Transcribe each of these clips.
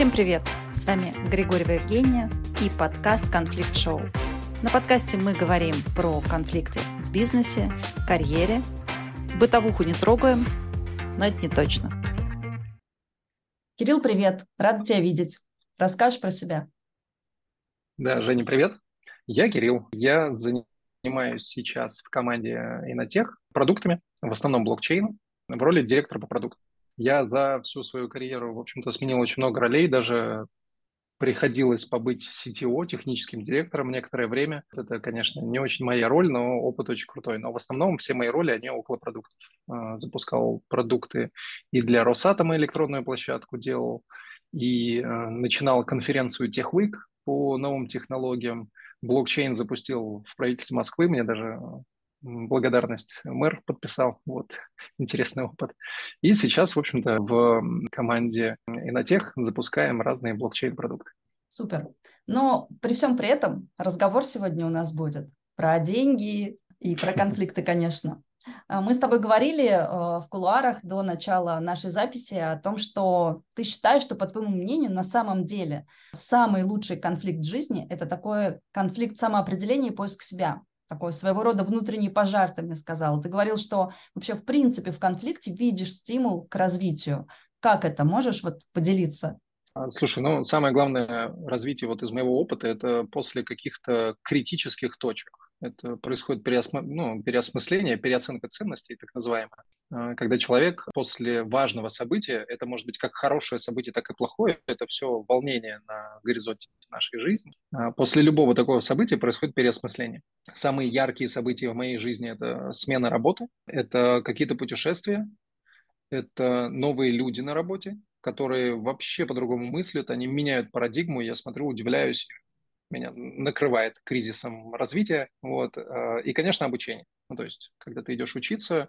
Всем привет! С вами Григорьева Евгения и подкаст «Конфликт Шоу». На подкасте мы говорим про конфликты в бизнесе, карьере. Бытовуху не трогаем, но это не точно. Кирилл, привет! Рад тебя видеть. Расскажешь про себя? Да, Женя, привет. Я Кирилл. Я занимаюсь сейчас в команде Инотех продуктами, в основном блокчейном, в роли директора по продуктам. Я за всю свою карьеру, в общем-то, сменил очень много ролей, даже приходилось побыть CTO, техническим директором некоторое время. Это, конечно, не очень моя роль, но опыт очень крутой. Но в основном все мои роли, они около продуктов. А, запускал продукты и для Росатома электронную площадку делал, и а, начинал конференцию TechWeek по новым технологиям. Блокчейн запустил в правительстве Москвы, мне даже благодарность мэр подписал. Вот, интересный опыт. И сейчас, в общем-то, в команде Инотех запускаем разные блокчейн-продукты. Супер. Но при всем при этом разговор сегодня у нас будет про деньги и про конфликты, конечно. А, мы с тобой говорили э, в кулуарах до начала нашей записи о том, что ты считаешь, что, по твоему мнению, на самом деле самый лучший конфликт жизни – это такой конфликт самоопределения и поиск себя такой своего рода внутренний пожар, ты мне сказал. Ты говорил, что вообще в принципе в конфликте видишь стимул к развитию. Как это? Можешь вот поделиться? А, слушай, ну самое главное развитие вот из моего опыта это после каких-то критических точек. Это происходит переосмы... ну, переосмысление, переоценка ценностей, так называемая. А, когда человек после важного события, это может быть как хорошее событие, так и плохое, это все волнение на горизонте нашей жизни. А, после любого такого события происходит переосмысление. Самые яркие события в моей жизни – это смена работы, это какие-то путешествия, это новые люди на работе, которые вообще по-другому мыслят, они меняют парадигму, я смотрю, удивляюсь, меня накрывает кризисом развития, вот, а, и, конечно, обучение. Ну, то есть, когда ты идешь учиться,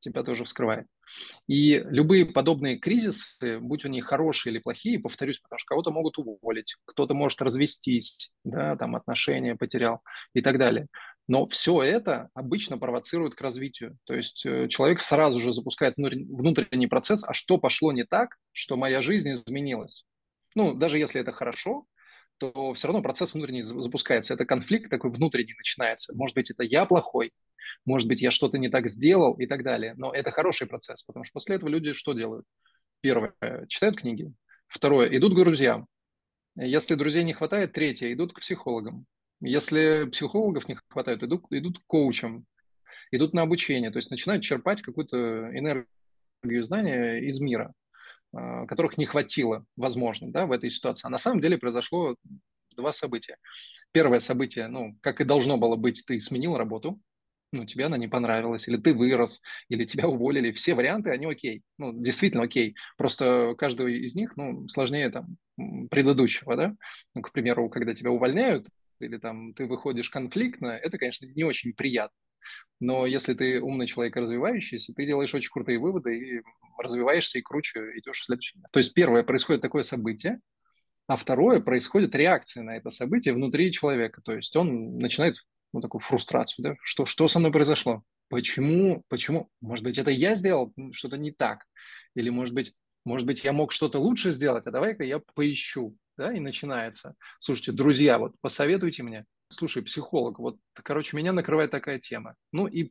тебя тоже вскрывает. И любые подобные кризисы, будь они хорошие или плохие, повторюсь, потому что кого-то могут уволить, кто-то может развестись, да, там отношения потерял и так далее. Но все это обычно провоцирует к развитию. То есть э, человек сразу же запускает внутренний процесс, а что пошло не так, что моя жизнь изменилась. Ну, даже если это хорошо, то все равно процесс внутренний запускается. Это конфликт такой внутренний начинается. Может быть, это я плохой, может быть, я что-то не так сделал и так далее. Но это хороший процесс, потому что после этого люди что делают? Первое, читают книги. Второе, идут к друзьям. Если друзей не хватает, третье, идут к психологам. Если психологов не хватает, идут, идут к коучам, идут на обучение, то есть начинают черпать какую-то энергию знания из мира, которых не хватило, возможно, да, в этой ситуации. А на самом деле произошло два события. Первое событие, ну, как и должно было быть, ты сменил работу, ну, тебе она не понравилась, или ты вырос, или тебя уволили. Все варианты, они окей. Ну, действительно окей. Просто каждый из них, ну, сложнее там предыдущего, да. Ну, к примеру, когда тебя увольняют, или там ты выходишь конфликтно, это, конечно, не очень приятно. Но если ты умный человек, развивающийся, ты делаешь очень крутые выводы и развиваешься и круче идешь в следующий. То есть первое, происходит такое событие, а второе, происходит реакция на это событие внутри человека. То есть он начинает ну, такую фрустрацию, да, что, что со мной произошло? Почему, почему? Может быть, это я сделал что-то не так? Или, может быть, может быть, я мог что-то лучше сделать, а давай-ка я поищу, да, и начинается. Слушайте, друзья, вот посоветуйте мне, слушай, психолог, вот, короче, меня накрывает такая тема. Ну и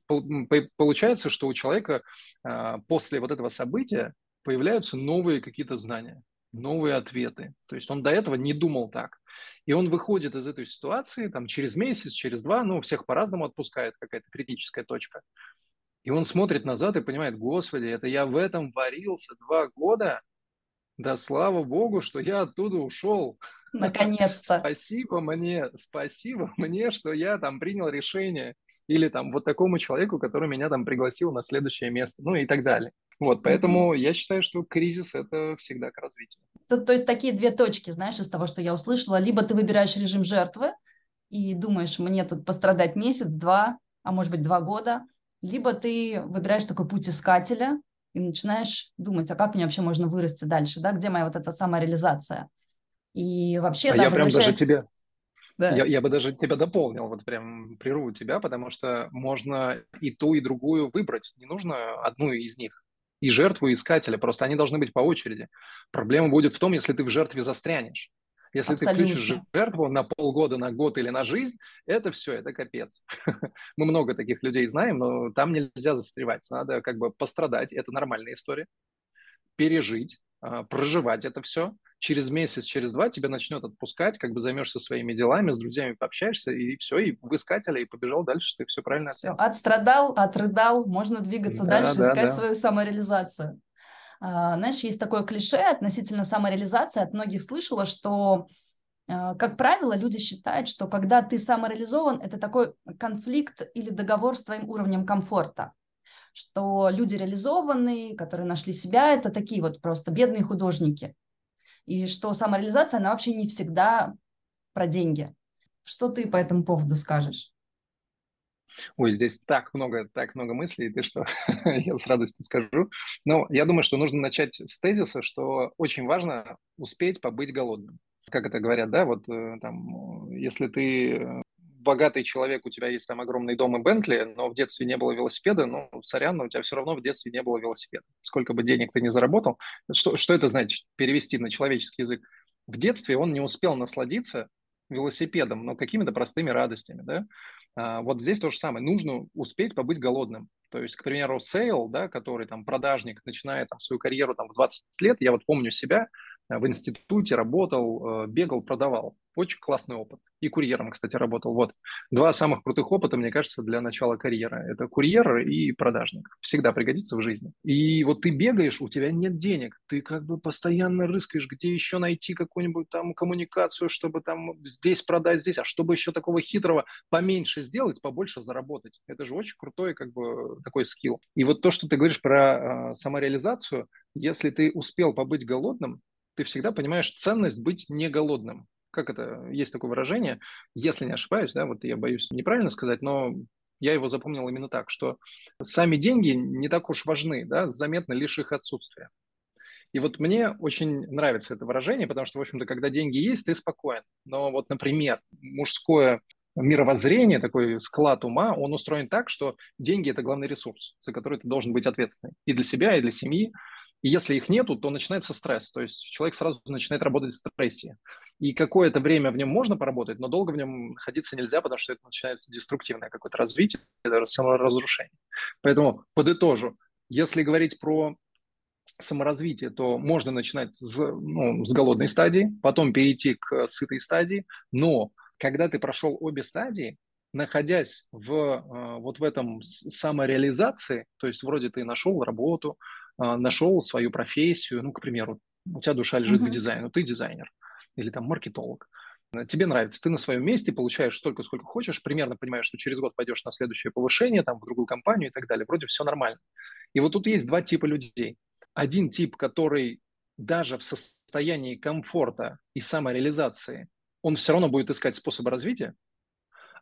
получается, что у человека а, после вот этого события появляются новые какие-то знания, новые ответы. То есть он до этого не думал так. И он выходит из этой ситуации там, через месяц, через два, ну, всех по-разному отпускает, какая-то критическая точка. И он смотрит назад и понимает, господи, это я в этом варился два года, да слава богу, что я оттуда ушел. Наконец-то. Спасибо мне, спасибо мне, что я там принял решение. Или там вот такому человеку, который меня там пригласил на следующее место, ну и так далее. Вот, поэтому mm-hmm. я считаю, что кризис – это всегда к развитию. То, то есть такие две точки, знаешь, из того, что я услышала. Либо ты выбираешь режим жертвы и думаешь, мне тут пострадать месяц, два, а может быть два года. Либо ты выбираешь такой путь искателя и начинаешь думать, а как мне вообще можно вырасти дальше, да, где моя вот эта самореализация. И вообще, а да, я прям даже тебе, да. Я, я бы даже тебя дополнил, вот прям прерву тебя, потому что можно и ту, и другую выбрать. Не нужно одну из них. и жертву, и искателя. Просто они должны быть по очереди. Проблема будет в том, если ты в жертве застрянешь. Если Абсолютно. ты включишь жертву на полгода, на год или на жизнь, это все, это капец. Мы много таких людей знаем, но там нельзя застревать. Надо как бы пострадать, это нормальная история. Пережить, проживать это все. Через месяц, через два тебя начнет отпускать, как бы займешься своими делами, с друзьями пообщаешься, и все, и в искателя, и побежал дальше, ты все правильно Все, отстрадал, отрыдал, можно двигаться да, дальше, да, искать да. свою самореализацию. А, знаешь, есть такое клише относительно самореализации, от многих слышала, что, а, как правило, люди считают, что когда ты самореализован, это такой конфликт или договор с твоим уровнем комфорта что люди реализованные, которые нашли себя, это такие вот просто бедные художники. И что самореализация, она вообще не всегда про деньги. Что ты по этому поводу скажешь? Ой, здесь так много, так много мыслей, ты что, я с радостью скажу. Но я думаю, что нужно начать с тезиса, что очень важно успеть побыть голодным. Как это говорят, да, вот э, там, если ты богатый человек, у тебя есть там огромный дом и Бентли, но в детстве не было велосипеда, ну, сорян, но у тебя все равно в детстве не было велосипеда. Сколько бы денег ты ни заработал. Что, что это значит, перевести на человеческий язык? В детстве он не успел насладиться велосипедом, но какими-то простыми радостями, да. А, вот здесь то же самое. Нужно успеть побыть голодным. То есть, к примеру, sale, да, который там продажник начинает там, свою карьеру там, в 20 лет, я вот помню себя, в институте работал, э, бегал, продавал. Очень классный опыт. И курьером, кстати, работал. Вот. Два самых крутых опыта, мне кажется, для начала карьеры. Это курьер и продажник. Всегда пригодится в жизни. И вот ты бегаешь, у тебя нет денег. Ты как бы постоянно рыскаешь, где еще найти какую-нибудь там коммуникацию, чтобы там здесь продать, здесь. А чтобы еще такого хитрого поменьше сделать, побольше заработать. Это же очень крутой как бы такой скилл. И вот то, что ты говоришь про э, самореализацию, если ты успел побыть голодным, ты всегда понимаешь ценность быть не голодным как это, есть такое выражение, если не ошибаюсь, да, вот я боюсь неправильно сказать, но я его запомнил именно так, что сами деньги не так уж важны, да, заметно лишь их отсутствие. И вот мне очень нравится это выражение, потому что, в общем-то, когда деньги есть, ты спокоен. Но вот, например, мужское мировоззрение, такой склад ума, он устроен так, что деньги – это главный ресурс, за который ты должен быть ответственный и для себя, и для семьи. И если их нету, то начинается стресс, то есть человек сразу начинает работать в стрессе. И какое-то время в нем можно поработать, но долго в нем находиться нельзя, потому что это начинается деструктивное какое-то развитие, саморазрушение. Поэтому подытожу, если говорить про саморазвитие, то можно начинать с, ну, с голодной стадии, потом перейти к сытой стадии, но когда ты прошел обе стадии, находясь в, э, вот в этом самореализации, то есть вроде ты нашел работу, нашел свою профессию, ну, к примеру, у тебя душа лежит mm-hmm. к дизайну, ты дизайнер, или там маркетолог. Тебе нравится, ты на своем месте получаешь столько, сколько хочешь, примерно понимаешь, что через год пойдешь на следующее повышение, там, в другую компанию и так далее. Вроде все нормально. И вот тут есть два типа людей. Один тип, который даже в состоянии комфорта и самореализации, он все равно будет искать способы развития,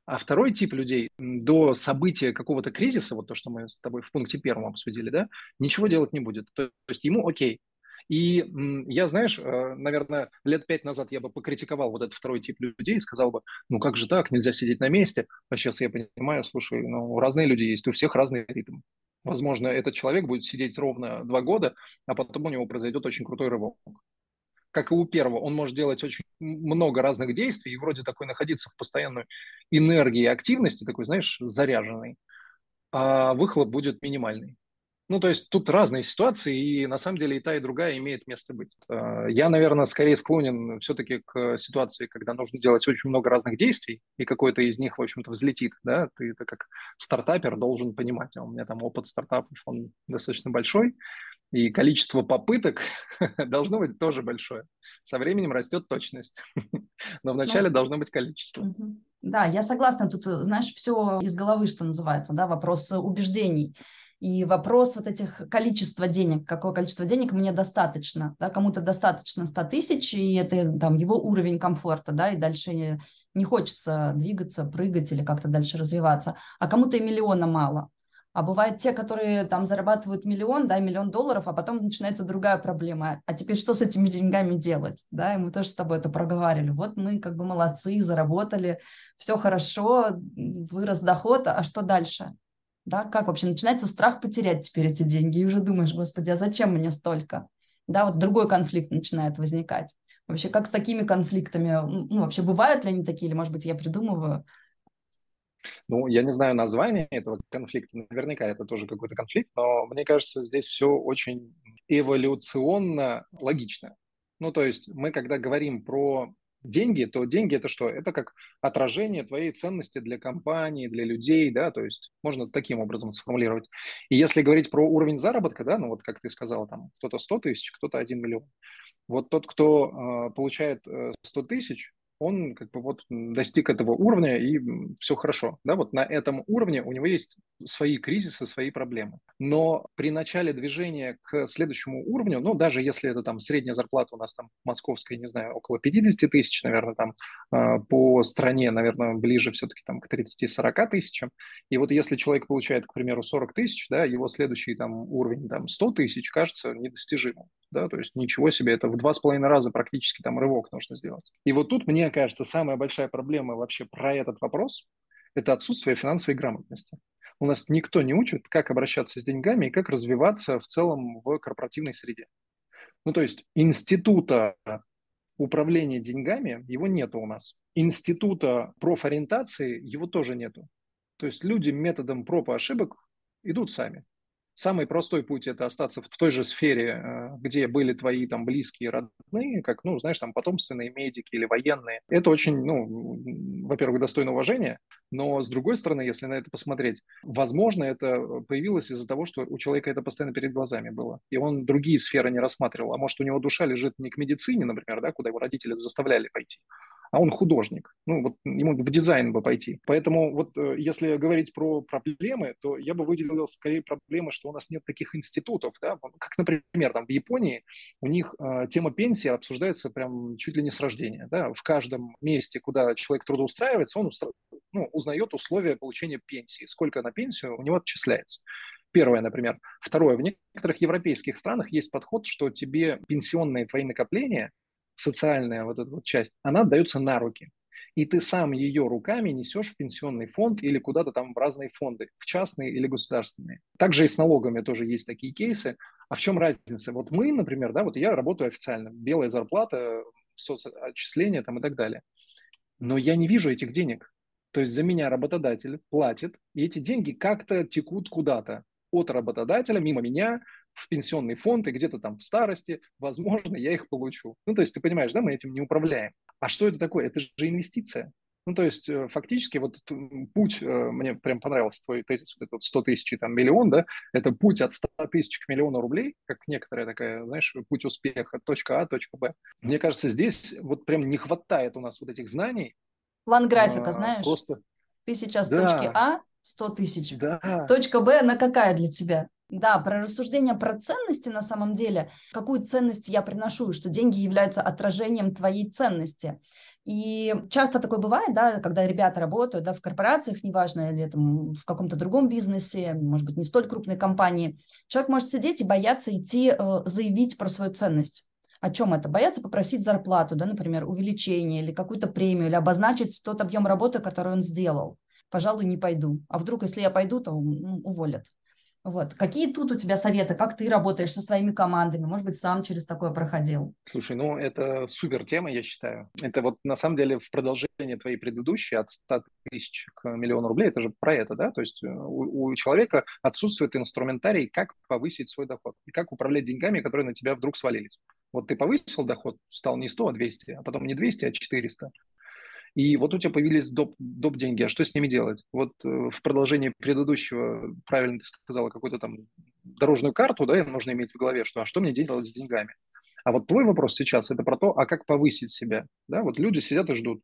а второй тип людей до события какого-то кризиса, вот то, что мы с тобой в пункте первом обсудили, да, ничего делать не будет. То есть ему окей, и я, знаешь, э, наверное, лет пять назад я бы покритиковал вот этот второй тип людей и сказал бы, ну как же так, нельзя сидеть на месте. А сейчас я понимаю, слушай, ну разные люди есть, у всех разный ритм. Возможно, этот человек будет сидеть ровно два года, а потом у него произойдет очень крутой рывок. Как и у первого, он может делать очень много разных действий и вроде такой находиться в постоянной энергии активности, такой, знаешь, заряженный, а выхлоп будет минимальный. Ну, то есть тут разные ситуации, и на самом деле и та, и другая имеет место быть. Э, я, наверное, скорее склонен все-таки к ситуации, когда нужно делать очень много разных действий, и какой-то из них, в общем-то, взлетит. Да? Ты это как стартапер должен понимать. А у меня там опыт стартапов, он достаточно большой, и количество попыток должно быть тоже большое. Со временем растет точность, но вначале ну, должно быть количество. Да, я согласна. Тут, знаешь, все из головы, что называется, да, вопрос убеждений. И вопрос вот этих количества денег, какое количество денег мне достаточно, да, кому-то достаточно 100 тысяч, и это там его уровень комфорта, да, и дальше не, не хочется двигаться, прыгать или как-то дальше развиваться, а кому-то и миллиона мало. А бывают те, которые там зарабатывают миллион, да, миллион долларов, а потом начинается другая проблема. А теперь что с этими деньгами делать? Да, и мы тоже с тобой это проговаривали. Вот мы как бы молодцы, заработали, все хорошо, вырос доход, а что дальше? Да, как вообще начинается страх потерять теперь эти деньги, и уже думаешь, господи, а зачем мне столько? Да, вот другой конфликт начинает возникать. Вообще, как с такими конфликтами, ну, вообще бывают ли они такие, или, может быть, я придумываю? Ну, я не знаю название этого конфликта, наверняка это тоже какой-то конфликт, но мне кажется, здесь все очень эволюционно логично. Ну, то есть мы, когда говорим про деньги, то деньги это что? Это как отражение твоей ценности для компании, для людей, да, то есть можно таким образом сформулировать. И если говорить про уровень заработка, да, ну вот как ты сказал, там кто-то 100 тысяч, кто-то 1 миллион. Вот тот, кто э, получает 100 тысяч, он как бы вот достиг этого уровня и все хорошо. Да, вот на этом уровне у него есть свои кризисы, свои проблемы. Но при начале движения к следующему уровню, ну, даже если это там средняя зарплата у нас там московская, не знаю, около 50 тысяч, наверное, там э, по стране, наверное, ближе все-таки там к 30-40 тысячам. И вот если человек получает, к примеру, 40 тысяч, да, его следующий там уровень там 100 тысяч кажется недостижимым. Да, то есть ничего себе, это в два с половиной раза практически там рывок нужно сделать. И вот тут, мне кажется, самая большая проблема вообще про этот вопрос – это отсутствие финансовой грамотности у нас никто не учит, как обращаться с деньгами и как развиваться в целом в корпоративной среде. Ну, то есть института управления деньгами, его нету у нас. Института профориентации, его тоже нету. То есть люди методом проб и ошибок идут сами. Самый простой путь – это остаться в той же сфере, э, где были твои там близкие, родные, как, ну, знаешь, там потомственные медики или военные. Это очень, ну, во-первых, достойно уважения, но с другой стороны, если на это посмотреть, возможно, это появилось из-за того, что у человека это постоянно перед глазами было, и он другие сферы не рассматривал. А может, у него душа лежит не к медицине, например, да, куда его родители заставляли пойти, а он художник. Ну, вот ему в дизайн бы пойти. Поэтому вот э, если говорить про проблемы, то я бы выделил скорее проблемы, что у нас нет таких институтов, да, как, например, там в Японии у них э, тема пенсии обсуждается прям чуть ли не с рождения, да, в каждом месте, куда человек трудоустраивается, он устра... ну, узнает условия получения пенсии, сколько на пенсию у него отчисляется. Первое, например. Второе, в некоторых европейских странах есть подход, что тебе пенсионные твои накопления социальная вот эта вот часть, она отдается на руки. И ты сам ее руками несешь в пенсионный фонд или куда-то там в разные фонды, в частные или государственные. Также и с налогами тоже есть такие кейсы. А в чем разница? Вот мы, например, да, вот я работаю официально, белая зарплата, соцотчисления там и так далее. Но я не вижу этих денег. То есть за меня работодатель платит, и эти деньги как-то текут куда-то от работодателя мимо меня в пенсионный фонд, и где-то там в старости, возможно, я их получу. Ну, то есть ты понимаешь, да, мы этим не управляем. А что это такое? Это же инвестиция. Ну, то есть э, фактически вот путь, э, мне прям понравился твой тезис, вот этот 100 тысяч и там миллион, да, это путь от 100 тысяч к миллиону рублей, как некоторая такая, знаешь, путь успеха, точка А, точка Б. Мне кажется, здесь вот прям не хватает у нас вот этих знаний. План графика, а, знаешь? Просто... Ты сейчас да. точки А, 100 тысяч. Да. Точка Б, она какая для тебя? Да, про рассуждение про ценности на самом деле, какую ценность я приношу, что деньги являются отражением твоей ценности. И часто такое бывает, да, когда ребята работают да, в корпорациях, неважно, или там, в каком-то другом бизнесе, может быть, не в столь крупной компании, человек может сидеть и бояться идти э, заявить про свою ценность. О чем это? Бояться попросить зарплату, да, например, увеличение или какую-то премию, или обозначить тот объем работы, который он сделал. Пожалуй, не пойду. А вдруг, если я пойду, то ну, уволят. Вот. Какие тут у тебя советы, как ты работаешь со своими командами? Может быть, сам через такое проходил? Слушай, ну это супер тема, я считаю. Это вот на самом деле в продолжение твоей предыдущей от 100 тысяч к миллиону рублей, это же про это, да? То есть э, у, у человека отсутствует инструментарий, как повысить свой доход и как управлять деньгами, которые на тебя вдруг свалились. Вот ты повысил доход, стал не 100, а 200, а потом не 200, а 400. И вот у тебя появились доп, доп деньги, а что с ними делать? Вот э, в продолжении предыдущего, правильно ты сказала, какую-то там дорожную карту, да, нужно иметь в голове, что а что мне делать с деньгами? А вот твой вопрос сейчас это про то, а как повысить себя, да? Вот люди сидят и ждут.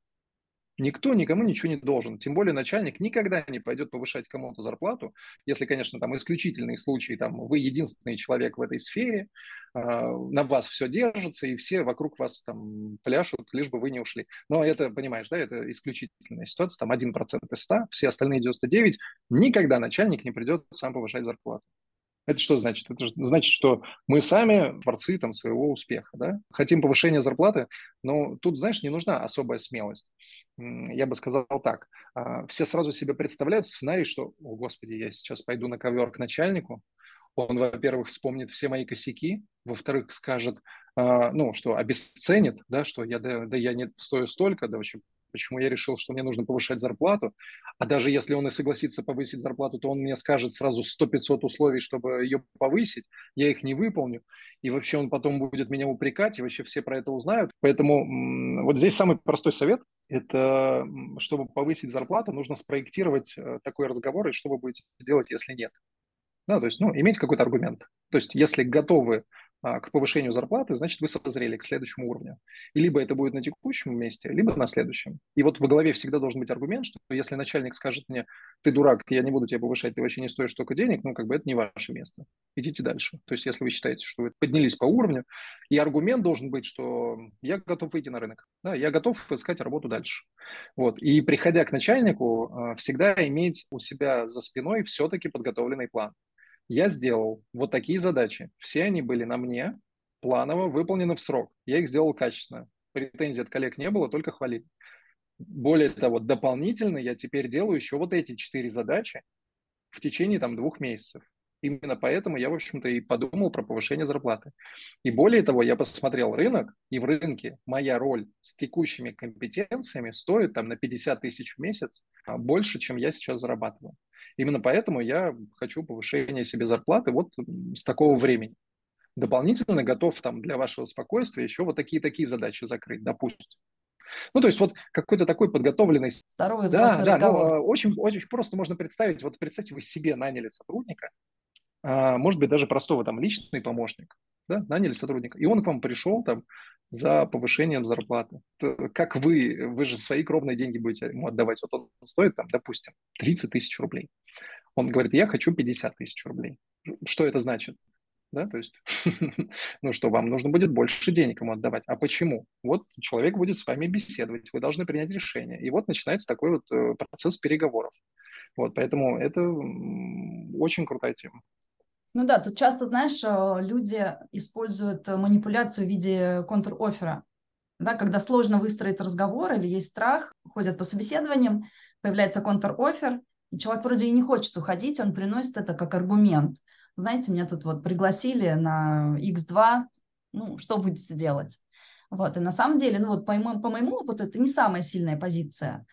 Никто никому ничего не должен. Тем более начальник никогда не пойдет повышать кому-то зарплату, если, конечно, там исключительные случаи, там вы единственный человек в этой сфере, э, на вас все держится, и все вокруг вас там пляшут, лишь бы вы не ушли. Но это, понимаешь, да, это исключительная ситуация, там 1% из 100, все остальные 99, никогда начальник не придет сам повышать зарплату. Это что значит? Это значит, что мы сами творцы там, своего успеха. Да? Хотим повышения зарплаты, но тут, знаешь, не нужна особая смелость. Я бы сказал так. А, все сразу себе представляют сценарий, что, о, господи, я сейчас пойду на ковер к начальнику, он, во-первых, вспомнит все мои косяки, во-вторых, скажет, э, ну, что обесценит, да, что я, да, да я не стою столько, да, вообще почему я решил, что мне нужно повышать зарплату. А даже если он и согласится повысить зарплату, то он мне скажет сразу 100-500 условий, чтобы ее повысить. Я их не выполню. И вообще он потом будет меня упрекать, и вообще все про это узнают. Поэтому вот здесь самый простой совет – это, чтобы повысить зарплату, нужно спроектировать э, такой разговор, и что вы будете делать, если нет. Да, то есть, ну, иметь какой-то аргумент. То есть, если готовы к повышению зарплаты, значит, вы созрели к следующему уровню. И либо это будет на текущем месте, либо на следующем. И вот в голове всегда должен быть аргумент, что если начальник скажет мне, ты дурак, я не буду тебя повышать, ты вообще не стоишь столько денег, ну, как бы это не ваше место. Идите дальше. То есть, если вы считаете, что вы поднялись по уровню, и аргумент должен быть, что я готов выйти на рынок, да, я готов искать работу дальше. Вот. И приходя к начальнику, а, всегда иметь у себя за спиной все-таки подготовленный план. Я сделал вот такие задачи. Все они были на мне, планово, выполнены в срок. Я их сделал качественно. Претензий от коллег не было, только хвалили. Более того, дополнительно я теперь делаю еще вот эти четыре задачи в течение там двух месяцев. Именно поэтому я, в общем-то, и подумал про повышение зарплаты. И более того, я посмотрел рынок, и в рынке моя роль с текущими компетенциями стоит там на 50 тысяч в месяц а больше, чем я сейчас зарабатываю. Именно поэтому я хочу повышения себе зарплаты вот с такого времени. Дополнительно готов там для вашего спокойствия еще вот такие-такие задачи закрыть, допустим. Ну, то есть вот какой-то такой подготовленный... Здоровый да, да, ну, а, очень, очень просто можно представить, вот представьте, вы себе наняли сотрудника, а, может быть, даже простого там личный помощник, да, наняли сотрудника, и он к вам пришел там за повышением зарплаты. Как вы, вы же свои кровные деньги будете ему отдавать. Вот он стоит там, допустим, 30 тысяч рублей. Он говорит, я хочу 50 тысяч рублей. Что это значит? Да, то есть, ну что, вам нужно будет больше денег ему отдавать. А почему? Вот человек будет с вами беседовать, вы должны принять решение. И вот начинается такой вот э, процесс переговоров. Вот, поэтому это очень крутая тема. Ну да, тут часто, знаешь, э, люди используют манипуляцию в виде контр-оффера. Да, когда сложно выстроить разговор или есть страх, ходят по собеседованиям, появляется контр-оффер, и человек вроде и не хочет уходить, он приносит это как аргумент. Знаете, меня тут вот пригласили на X2, ну, что будете делать? Вот, и на самом деле, ну вот по моему, по моему опыту, это не самая сильная позиция,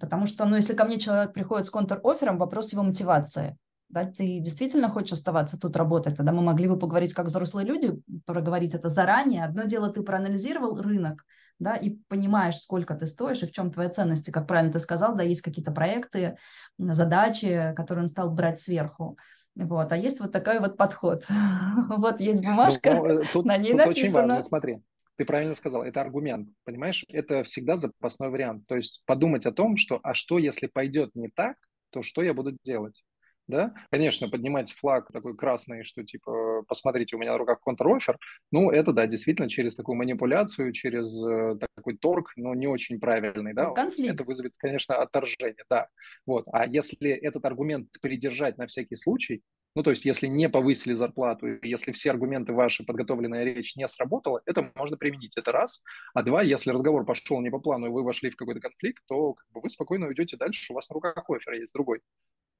потому что, ну, если ко мне человек приходит с контр-оффером, вопрос его мотивации да, ты действительно хочешь оставаться тут работать, тогда мы могли бы поговорить как взрослые люди, проговорить это заранее. Одно дело, ты проанализировал рынок, да, и понимаешь, сколько ты стоишь и в чем твои ценности, как правильно ты сказал, да, есть какие-то проекты, задачи, которые он стал брать сверху. Вот, а есть вот такой вот подход. вот есть ну, бумажка, ну, тут, на ней тут написано. Очень важно, смотри, ты правильно сказал, это аргумент, понимаешь? Это всегда запасной вариант. То есть подумать о том, что, а что, если пойдет не так, то что я буду делать? Да, конечно, поднимать флаг такой красный, что типа, посмотрите, у меня на руках контр-оффер, ну, это, да, действительно, через такую манипуляцию, через э, такой торг, но не очень правильный, да, Конфликт. это вызовет, конечно, отторжение, да, вот, а если этот аргумент придержать на всякий случай, ну, то есть, если не повысили зарплату, если все аргументы ваши, подготовленная речь не сработала, это можно применить, это раз. А два, если разговор пошел не по плану, и вы вошли в какой-то конфликт, то как бы, вы спокойно уйдете дальше, у вас на руках офер есть другой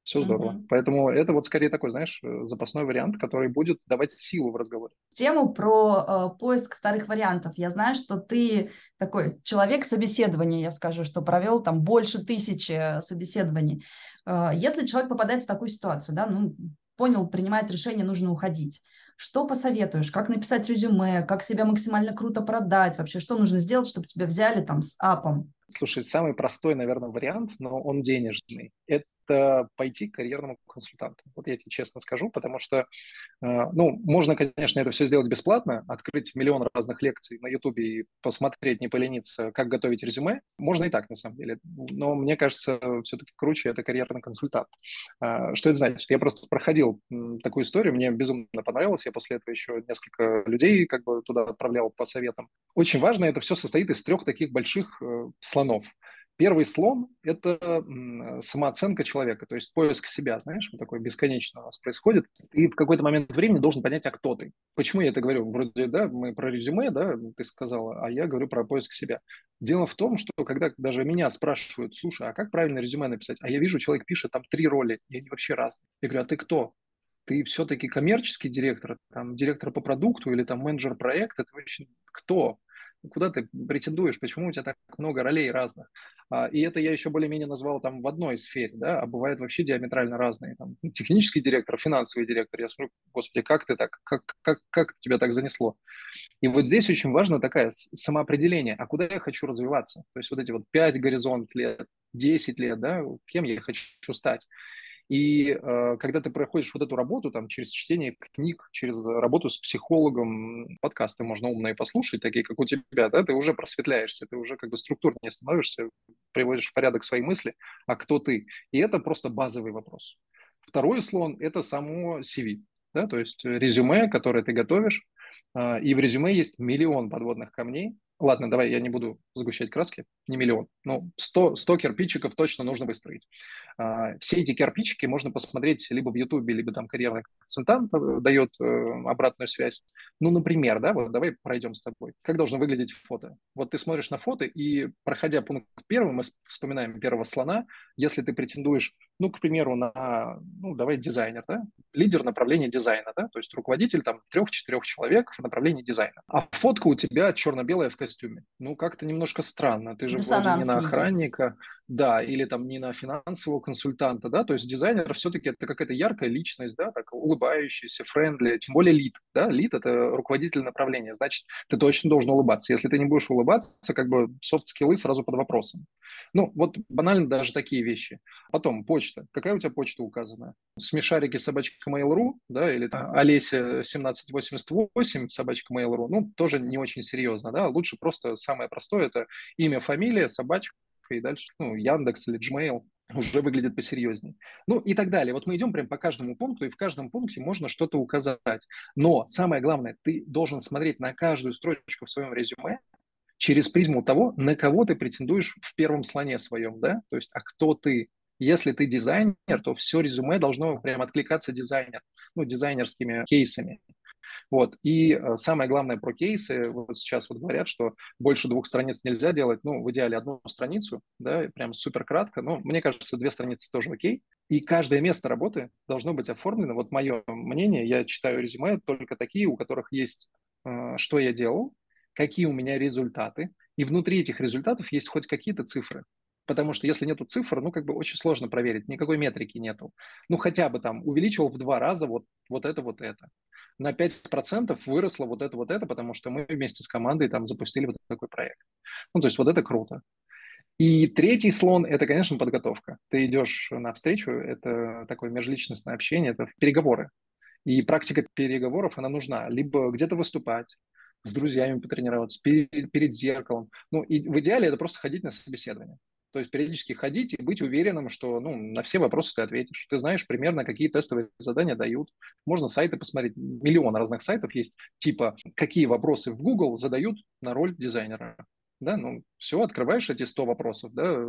все здорово. Угу. Поэтому это вот скорее такой, знаешь, э, запасной вариант, который будет давать силу в разговоре. Тему про э, поиск вторых вариантов. Я знаю, что ты такой человек собеседования, я скажу, что провел там больше тысячи собеседований. Э, если человек попадает в такую ситуацию, да, ну, понял, принимает решение, нужно уходить. Что посоветуешь? Как написать резюме? Как себя максимально круто продать? Вообще, что нужно сделать, чтобы тебя взяли там с апом? Слушай, самый простой, наверное, вариант, но он денежный. Это это пойти к карьерному консультанту. Вот я тебе честно скажу, потому что, э, ну, можно, конечно, это все сделать бесплатно, открыть миллион разных лекций на YouTube и посмотреть, не полениться, как готовить резюме. Можно и так, на самом деле. Но мне кажется, все-таки круче это карьерный консультант. А, что это значит? Я просто проходил такую историю, мне безумно понравилось. Я после этого еще несколько людей как бы туда отправлял по советам. Очень важно, это все состоит из трех таких больших э, слонов. Первый слон – это самооценка человека, то есть поиск себя, знаешь, вот такой бесконечно у нас происходит. И в какой-то момент времени должен понять, а кто ты. Почему я это говорю? Вроде, да, мы про резюме, да, ты сказала, а я говорю про поиск себя. Дело в том, что когда даже меня спрашивают, слушай, а как правильно резюме написать? А я вижу, человек пишет там три роли, и они вообще разные. Я говорю, а ты кто? Ты все-таки коммерческий директор, там, директор по продукту или там менеджер проекта? Ты вообще кто? Куда ты претендуешь, почему у тебя так много ролей разных. А, и это я еще более-менее назвал там в одной сфере, да, а бывает вообще диаметрально разные. Там, ну, технический директор, финансовый директор. Я смотрю, господи, как ты так, как, как, как тебя так занесло? И вот здесь очень важно такое самоопределение, а куда я хочу развиваться? То есть вот эти вот 5 горизонт лет, 10 лет, да, кем я хочу стать. И э, когда ты проходишь вот эту работу там через чтение книг, через работу с психологом, подкасты можно умные послушать, такие как у тебя, да, ты уже просветляешься, ты уже как бы структурнее становишься, приводишь в порядок свои мысли, а кто ты. И это просто базовый вопрос. Второй слон – это само CV, да, то есть резюме, которое ты готовишь, э, и в резюме есть миллион подводных камней, Ладно, давай я не буду сгущать краски, не миллион, но 100, 100 кирпичиков точно нужно выстроить. А, все эти кирпичики можно посмотреть либо в Ютубе, либо там карьерный консультант э, дает э, обратную связь. Ну, например, да, вот давай пройдем с тобой. Как должно выглядеть фото? Вот ты смотришь на фото, и проходя пункт первый, мы вспоминаем первого слона, если ты претендуешь, ну, к примеру, на, ну, давай дизайнер, да, лидер направления дизайна, да, то есть руководитель там трех-четырех человек в направлении дизайна. А фотка у тебя черно-белая в костюме. Ну, как-то немножко странно. Ты же вроде не на охранника, да, или там не на финансового консультанта, да, то есть дизайнер все-таки это какая-то яркая личность, да, так улыбающаяся, friendly, тем более lead, да, lead это руководитель направления, значит, ты точно должен улыбаться. Если ты не будешь улыбаться, как бы soft skill ы сразу под вопросом. Ну, вот банально даже такие вещи. Потом почта. Какая у тебя почта указана? Смешарики собачка Mail.ru, да, или там, Олеся 1788 собачка Mail.ru, ну, тоже не очень серьезно, да, лучше просто самое простое, это имя, фамилия, собачка, и дальше, ну, Яндекс или Gmail уже выглядит посерьезнее. Ну и так далее. Вот мы идем прям по каждому пункту, и в каждом пункте можно что-то указать. Но самое главное, ты должен смотреть на каждую строчку в своем резюме через призму того, на кого ты претендуешь в первом слоне своем, да, то есть, а кто ты. Если ты дизайнер, то все резюме должно прям откликаться дизайнер, ну, дизайнерскими кейсами. Вот. И э, самое главное про кейсы, вот сейчас вот говорят, что больше двух страниц нельзя делать, ну, в идеале одну страницу, да, прям супер кратко, но мне кажется, две страницы тоже окей. И каждое место работы должно быть оформлено, вот мое мнение, я читаю резюме только такие, у которых есть, э, что я делал, какие у меня результаты, и внутри этих результатов есть хоть какие-то цифры. Потому что если нету цифр, ну, как бы очень сложно проверить, никакой метрики нету. Ну, хотя бы там увеличил в два раза вот, вот это, вот это на 5% выросло вот это, вот это, потому что мы вместе с командой там запустили вот такой проект. Ну, то есть вот это круто. И третий слон – это, конечно, подготовка. Ты идешь на встречу, это такое межличностное общение, это переговоры. И практика переговоров, она нужна. Либо где-то выступать, с друзьями потренироваться, перед, перед зеркалом. Ну, и в идеале это просто ходить на собеседование. То есть периодически ходить и быть уверенным, что ну, на все вопросы ты ответишь. Ты знаешь примерно, какие тестовые задания дают. Можно сайты посмотреть. Миллион разных сайтов есть. Типа, какие вопросы в Google задают на роль дизайнера. Да, ну, все, открываешь эти 100 вопросов, да,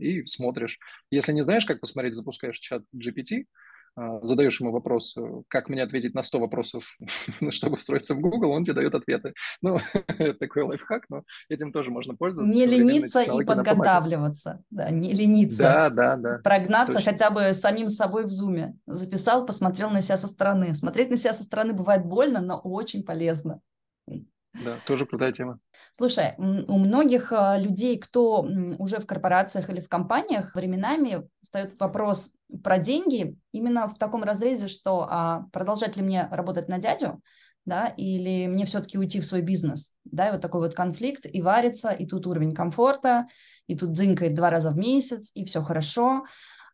и смотришь. Если не знаешь, как посмотреть, запускаешь чат GPT, задаешь ему вопрос, э, как мне ответить на 100 вопросов, чтобы встроиться в Google, он тебе дает ответы. Ну, это такой лайфхак, но этим тоже можно пользоваться. Не лениться и подготавливаться. Да, не лениться. Да, да, да. Прогнаться точно. хотя бы самим собой в зуме. Записал, посмотрел на себя со стороны. Смотреть на себя со стороны бывает больно, но очень полезно. Да, тоже крутая тема. Слушай, у многих а, людей, кто уже в корпорациях или в компаниях, временами встает вопрос про деньги именно в таком разрезе, что а продолжать ли мне работать на дядю, да, или мне все-таки уйти в свой бизнес, да, и вот такой вот конфликт, и варится, и тут уровень комфорта, и тут дзынкает два раза в месяц, и все хорошо,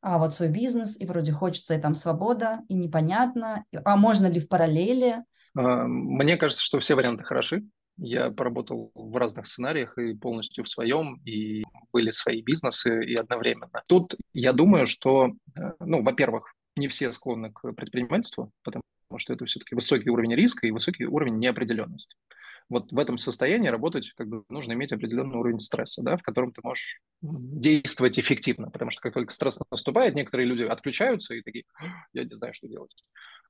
а вот свой бизнес, и вроде хочется и там свобода, и непонятно, а можно ли в параллели, а, мне кажется, что все варианты хороши. Я поработал в разных сценариях и полностью в своем, и были свои бизнесы и одновременно. Тут я думаю, что, э, ну, во-первых, не все склонны к предпринимательству, потому что это все-таки высокий уровень риска и высокий уровень неопределенности. Вот в этом состоянии работать как бы нужно иметь определенный уровень стресса, да, в котором ты можешь действовать эффективно, потому что как только стресс наступает, некоторые люди отключаются и такие, я не знаю, что делать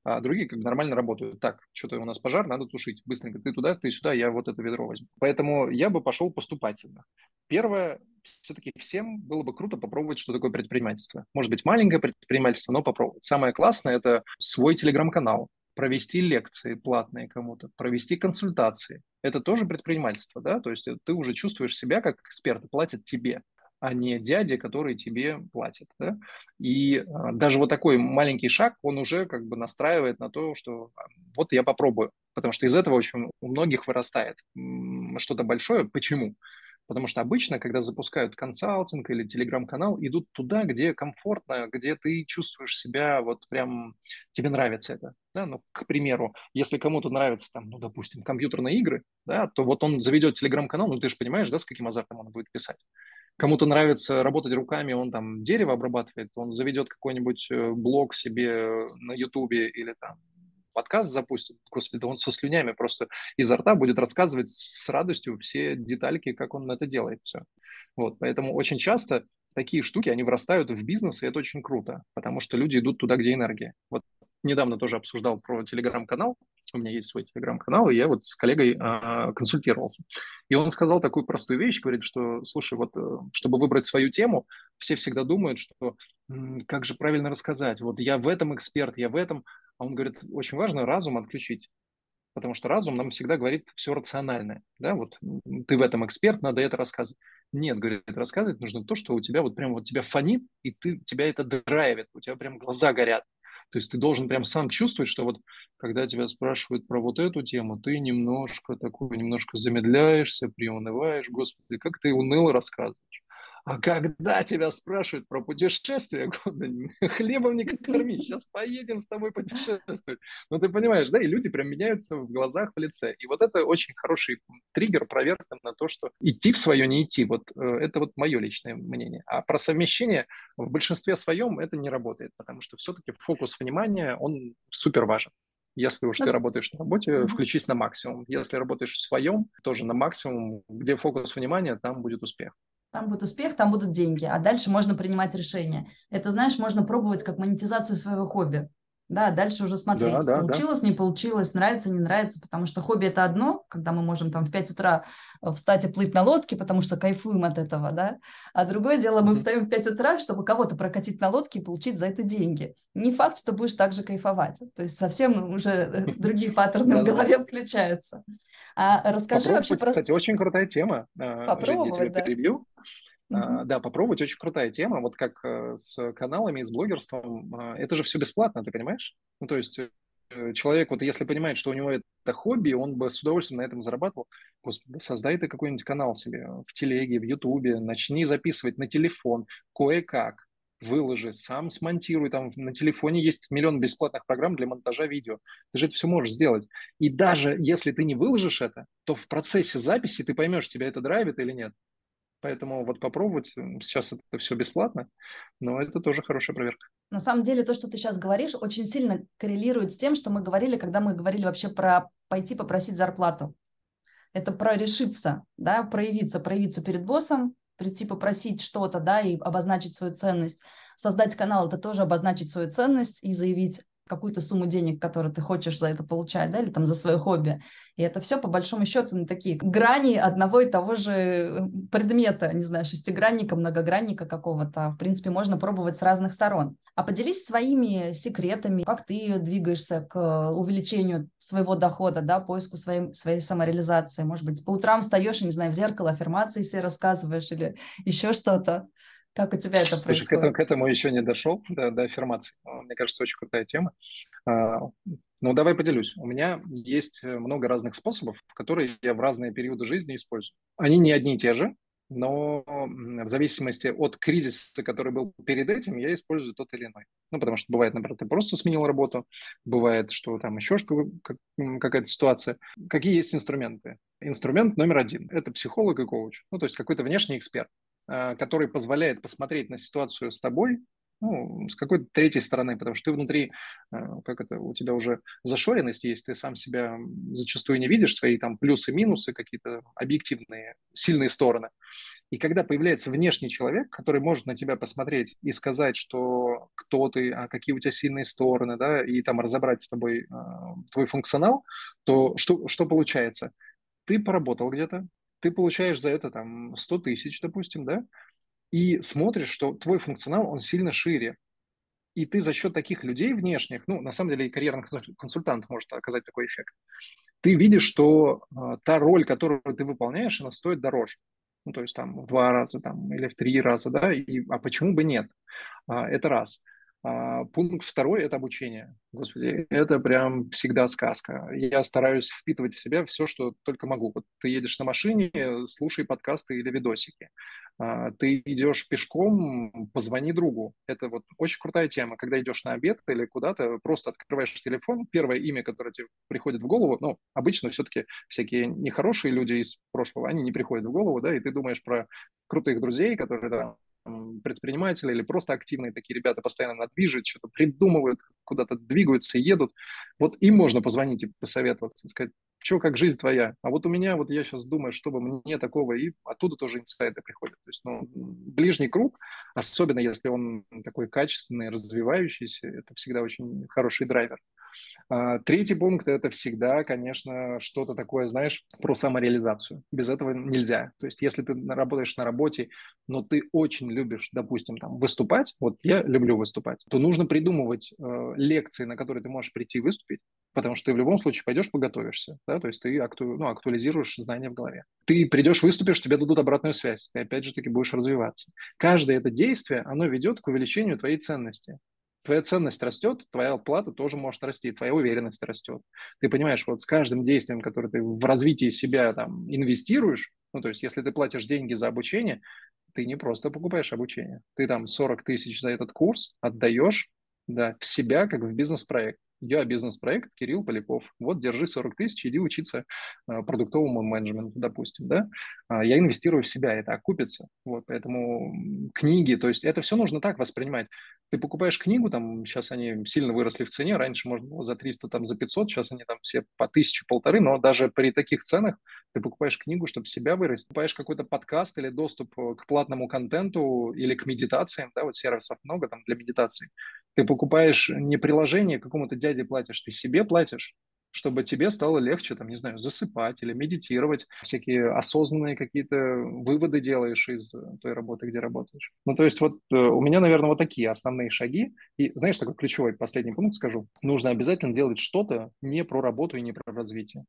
а другие как бы нормально работают. Так, что-то у нас пожар, надо тушить. Быстренько ты туда, ты сюда, я вот это ведро возьму. Поэтому я бы пошел поступательно. Первое, все-таки всем было бы круто попробовать, что такое предпринимательство. Может быть, маленькое предпринимательство, но попробовать. Самое классное – это свой телеграм-канал, провести лекции платные кому-то, провести консультации. Это тоже предпринимательство, да, то есть ты уже чувствуешь себя как эксперт, платят тебе а не дяде, который тебе платит. Да? И а, даже вот такой маленький шаг, он уже как бы настраивает на то, что а, вот я попробую. Потому что из этого очень у многих вырастает что-то большое. Почему? Потому что обычно, когда запускают консалтинг или телеграм-канал, идут туда, где комфортно, где ты чувствуешь себя, вот прям тебе нравится это. Да? Ну, к примеру, если кому-то нравятся, там, ну, допустим, компьютерные игры, да, то вот он заведет телеграм-канал, ну, ты же понимаешь, да, с каким азартом он будет писать. Кому-то нравится работать руками, он там дерево обрабатывает, он заведет какой-нибудь э, блог себе на Ютубе или там подкаст запустит, господи, да он со слюнями просто изо рта будет рассказывать с радостью все детальки, как он это делает, все. Вот, поэтому очень часто такие штуки, они вырастают в бизнес, и это очень круто, потому что люди идут туда, где энергия. Вот недавно тоже обсуждал про телеграм-канал, у меня есть свой телеграм-канал, и я вот с коллегой а, консультировался. И он сказал такую простую вещь, говорит, что, слушай, вот э, чтобы выбрать свою тему, все всегда думают, что как же правильно рассказать, вот я в этом эксперт, я в этом, а он говорит, очень важно разум отключить, потому что разум нам всегда говорит все рациональное, да, вот ты в этом эксперт, надо это рассказывать. Нет, говорит, рассказывать нужно то, что у тебя вот прям вот тебя фонит, и ты, тебя это драйвит, у тебя прям глаза горят. То есть ты должен прям сам чувствовать, что вот когда тебя спрашивают про вот эту тему, ты немножко такой, немножко замедляешься, приунываешь, господи, как ты уныло рассказываешь. А когда тебя спрашивают про путешествие, хлебом не корми, сейчас поедем с тобой путешествовать. Ну, ты понимаешь, да, и люди прям меняются в глазах, в лице. И вот это очень хороший триггер, проверка на то, что идти в свое, не идти. Вот э, это вот мое личное мнение. А про совмещение в большинстве своем это не работает, потому что все-таки фокус внимания, он супер важен. Если уж ты ну, работаешь на работе, включись на максимум. Если работаешь в своем, тоже на максимум. Где фокус внимания, там будет успех. Там будет успех, там будут деньги, а дальше можно принимать решения. Это, знаешь, можно пробовать как монетизацию своего хобби. Да, дальше уже смотреть, да, да, получилось, да. не получилось, нравится, не нравится, потому что хобби это одно, когда мы можем там в 5 утра э, встать и плыть на лодке, потому что кайфуем от этого, да, а другое дело, мы встаем в 5 утра, чтобы кого-то прокатить на лодке и получить за это деньги. Не факт, что будешь так же кайфовать, то есть совсем уже э, другие паттерны в голове включаются. А расскажи вообще про... Кстати, очень крутая тема. А, Попробовать, Жень, я тебя перебью. Uh-huh. Да, попробовать, очень крутая тема. Вот как э, с каналами, с блогерством, а, это же все бесплатно, ты понимаешь? Ну, то есть э, человек, вот если понимает, что у него это хобби, он бы с удовольствием на этом зарабатывал. Господи, создай ты какой-нибудь канал себе в телеге, в ютубе, начни записывать на телефон кое-как выложи, сам смонтируй, там на телефоне есть миллион бесплатных программ для монтажа видео. Ты же это все можешь сделать. И даже если ты не выложишь это, то в процессе записи ты поймешь, тебя это драйвит или нет. Поэтому вот попробовать, сейчас это все бесплатно, но это тоже хорошая проверка. На самом деле то, что ты сейчас говоришь, очень сильно коррелирует с тем, что мы говорили, когда мы говорили вообще про пойти попросить зарплату. Это про решиться, да, проявиться, проявиться перед боссом, прийти попросить что-то, да, и обозначить свою ценность. Создать канал – это тоже обозначить свою ценность и заявить какую-то сумму денег, которую ты хочешь за это получать, да, или там за свое хобби. И это все, по большому счету, на такие грани одного и того же э, предмета, не знаю, шестигранника, многогранника какого-то. В принципе, можно пробовать с разных сторон. А поделись своими секретами, как ты двигаешься к увеличению своего дохода, да, поиску своей, своей самореализации. Может быть, по утрам встаешь, не знаю, в зеркало аффирмации себе рассказываешь или еще что-то. Как у тебя это Слушай, происходит? К этому, к этому еще не дошел, до, до аффирмации. Мне кажется, очень крутая тема. А, ну, давай поделюсь. У меня есть э, много разных способов, которые я в разные периоды жизни использую. Они не одни и те же, но в зависимости от кризиса, который был перед этим, я использую тот или иной. Ну, потому что бывает, например, ты просто сменил работу, бывает, что там еще какая-то ситуация. Какие есть инструменты? Инструмент номер один – это психолог и коуч, ну, то есть какой-то внешний эксперт. Э, который позволяет посмотреть на ситуацию с тобой ну, с какой-то третьей стороны, потому что ты внутри, э, как это, у тебя уже зашоренность есть, ты сам себя зачастую не видишь, свои там плюсы-минусы, какие-то объективные, сильные стороны. И когда появляется внешний человек, который может на тебя посмотреть и сказать, что кто ты, а какие у тебя сильные стороны, да, и там разобрать с тобой э, твой функционал, то что, что получается? Ты поработал где-то, ты получаешь за это там 100 тысяч, допустим, да, и смотришь, что твой функционал, он сильно шире. И ты за счет таких людей внешних, ну, на самом деле и карьерный консультант может оказать такой эффект, ты видишь, что э, та роль, которую ты выполняешь, она стоит дороже. Ну, то есть там в два раза там, или в три раза, да, и, а почему бы нет? А, это раз. А, пункт второй – это обучение. Господи, это прям всегда сказка. Я стараюсь впитывать в себя все, что только могу. Вот ты едешь на машине, слушай подкасты или видосики. А, ты идешь пешком, позвони другу. Это вот очень крутая тема. Когда идешь на обед или куда-то, просто открываешь телефон, первое имя, которое тебе приходит в голову, ну, обычно все-таки всякие нехорошие люди из прошлого, они не приходят в голову, да, и ты думаешь про крутых друзей, которые там предприниматели или просто активные такие ребята постоянно на движет, что-то придумывают, куда-то двигаются, едут. Вот им можно позвонить и посоветоваться, сказать, что, как жизнь твоя. А вот у меня, вот я сейчас думаю, чтобы мне такого, и оттуда тоже инсайты приходят. То есть, ну, ближний круг, особенно если он такой качественный, развивающийся, это всегда очень хороший драйвер. А, третий пункт – это всегда, конечно, что-то такое, знаешь, про самореализацию. Без этого нельзя. То есть если ты работаешь на работе, но ты очень любишь, допустим, там, выступать, вот я люблю выступать, то нужно придумывать э, лекции, на которые ты можешь прийти выступить, потому что ты в любом случае пойдешь подготовишься, да, то есть ты акту, ну, актуализируешь знания в голове. Ты придешь, выступишь, тебе дадут обратную связь, ты опять же таки будешь развиваться. Каждое это действие, оно ведет к увеличению твоей ценности твоя ценность растет, твоя оплата тоже может расти, твоя уверенность растет. Ты понимаешь, вот с каждым действием, которое ты в развитии себя там инвестируешь, ну, то есть если ты платишь деньги за обучение, ты не просто покупаешь обучение. Ты там 40 тысяч за этот курс отдаешь да, в себя, как в бизнес-проект. Я бизнес-проект Кирилл Поляков. Вот, держи 40 тысяч, иди учиться э, продуктовому менеджменту, допустим, да. А я инвестирую в себя, это окупится. Вот, поэтому книги, то есть это все нужно так воспринимать. Ты покупаешь книгу, там сейчас они сильно выросли в цене, раньше можно было за 300, там за 500, сейчас они там все по тысяче, полторы, но даже при таких ценах ты покупаешь книгу, чтобы себя вырасти, покупаешь какой-то подкаст или доступ э, к платному контенту или к медитациям, да, вот сервисов много там для медитации. Ты покупаешь не приложение какому-то дяде платишь, ты себе платишь, чтобы тебе стало легче, там, не знаю, засыпать или медитировать, всякие осознанные какие-то выводы делаешь из той работы, где работаешь. Ну, то есть вот э, у меня, наверное, вот такие основные шаги. И знаешь, такой ключевой последний пункт скажу. Нужно обязательно делать что-то не про работу и не про развитие.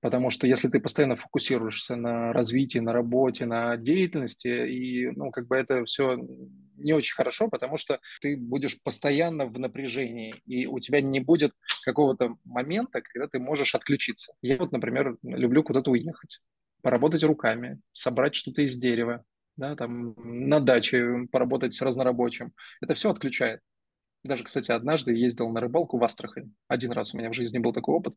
Потому что если ты постоянно фокусируешься на развитии, на работе, на деятельности, и, ну, как бы это все не очень хорошо, потому что ты будешь постоянно в напряжении, и у тебя не будет какого-то момента, когда ты можешь отключиться. Я вот, например, люблю куда-то уехать, поработать руками, собрать что-то из дерева, да, там на даче поработать с разнорабочим. Это все отключает. Даже, кстати, однажды ездил на рыбалку в Астрахань. Один раз у меня в жизни был такой опыт.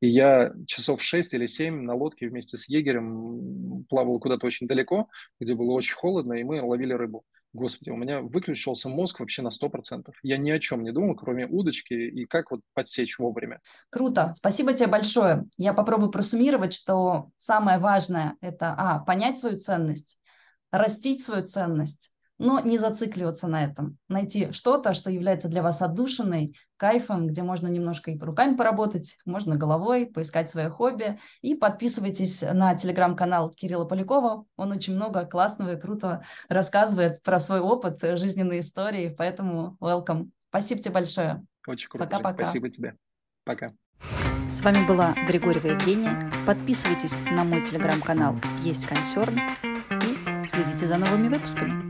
И я часов 6 или 7 на лодке вместе с егерем плавал куда-то очень далеко, где было очень холодно, и мы ловили рыбу. Господи, у меня выключился мозг вообще на 100%. Я ни о чем не думал, кроме удочки и как вот подсечь вовремя. Круто. Спасибо тебе большое. Я попробую просуммировать, что самое важное – это, а, понять свою ценность, растить свою ценность, но не зацикливаться на этом. Найти что-то, что является для вас отдушиной, кайфом, где можно немножко и руками поработать, можно головой, поискать свое хобби. И подписывайтесь на телеграм-канал Кирилла Полякова. Он очень много классного и крутого рассказывает про свой опыт, жизненные истории. Поэтому welcome. Спасибо тебе большое. Очень круто. Пока-пока. Спасибо тебе. Пока. С вами была Григорьева Евгения. Подписывайтесь на мой телеграм-канал «Есть консерн» и следите за новыми выпусками.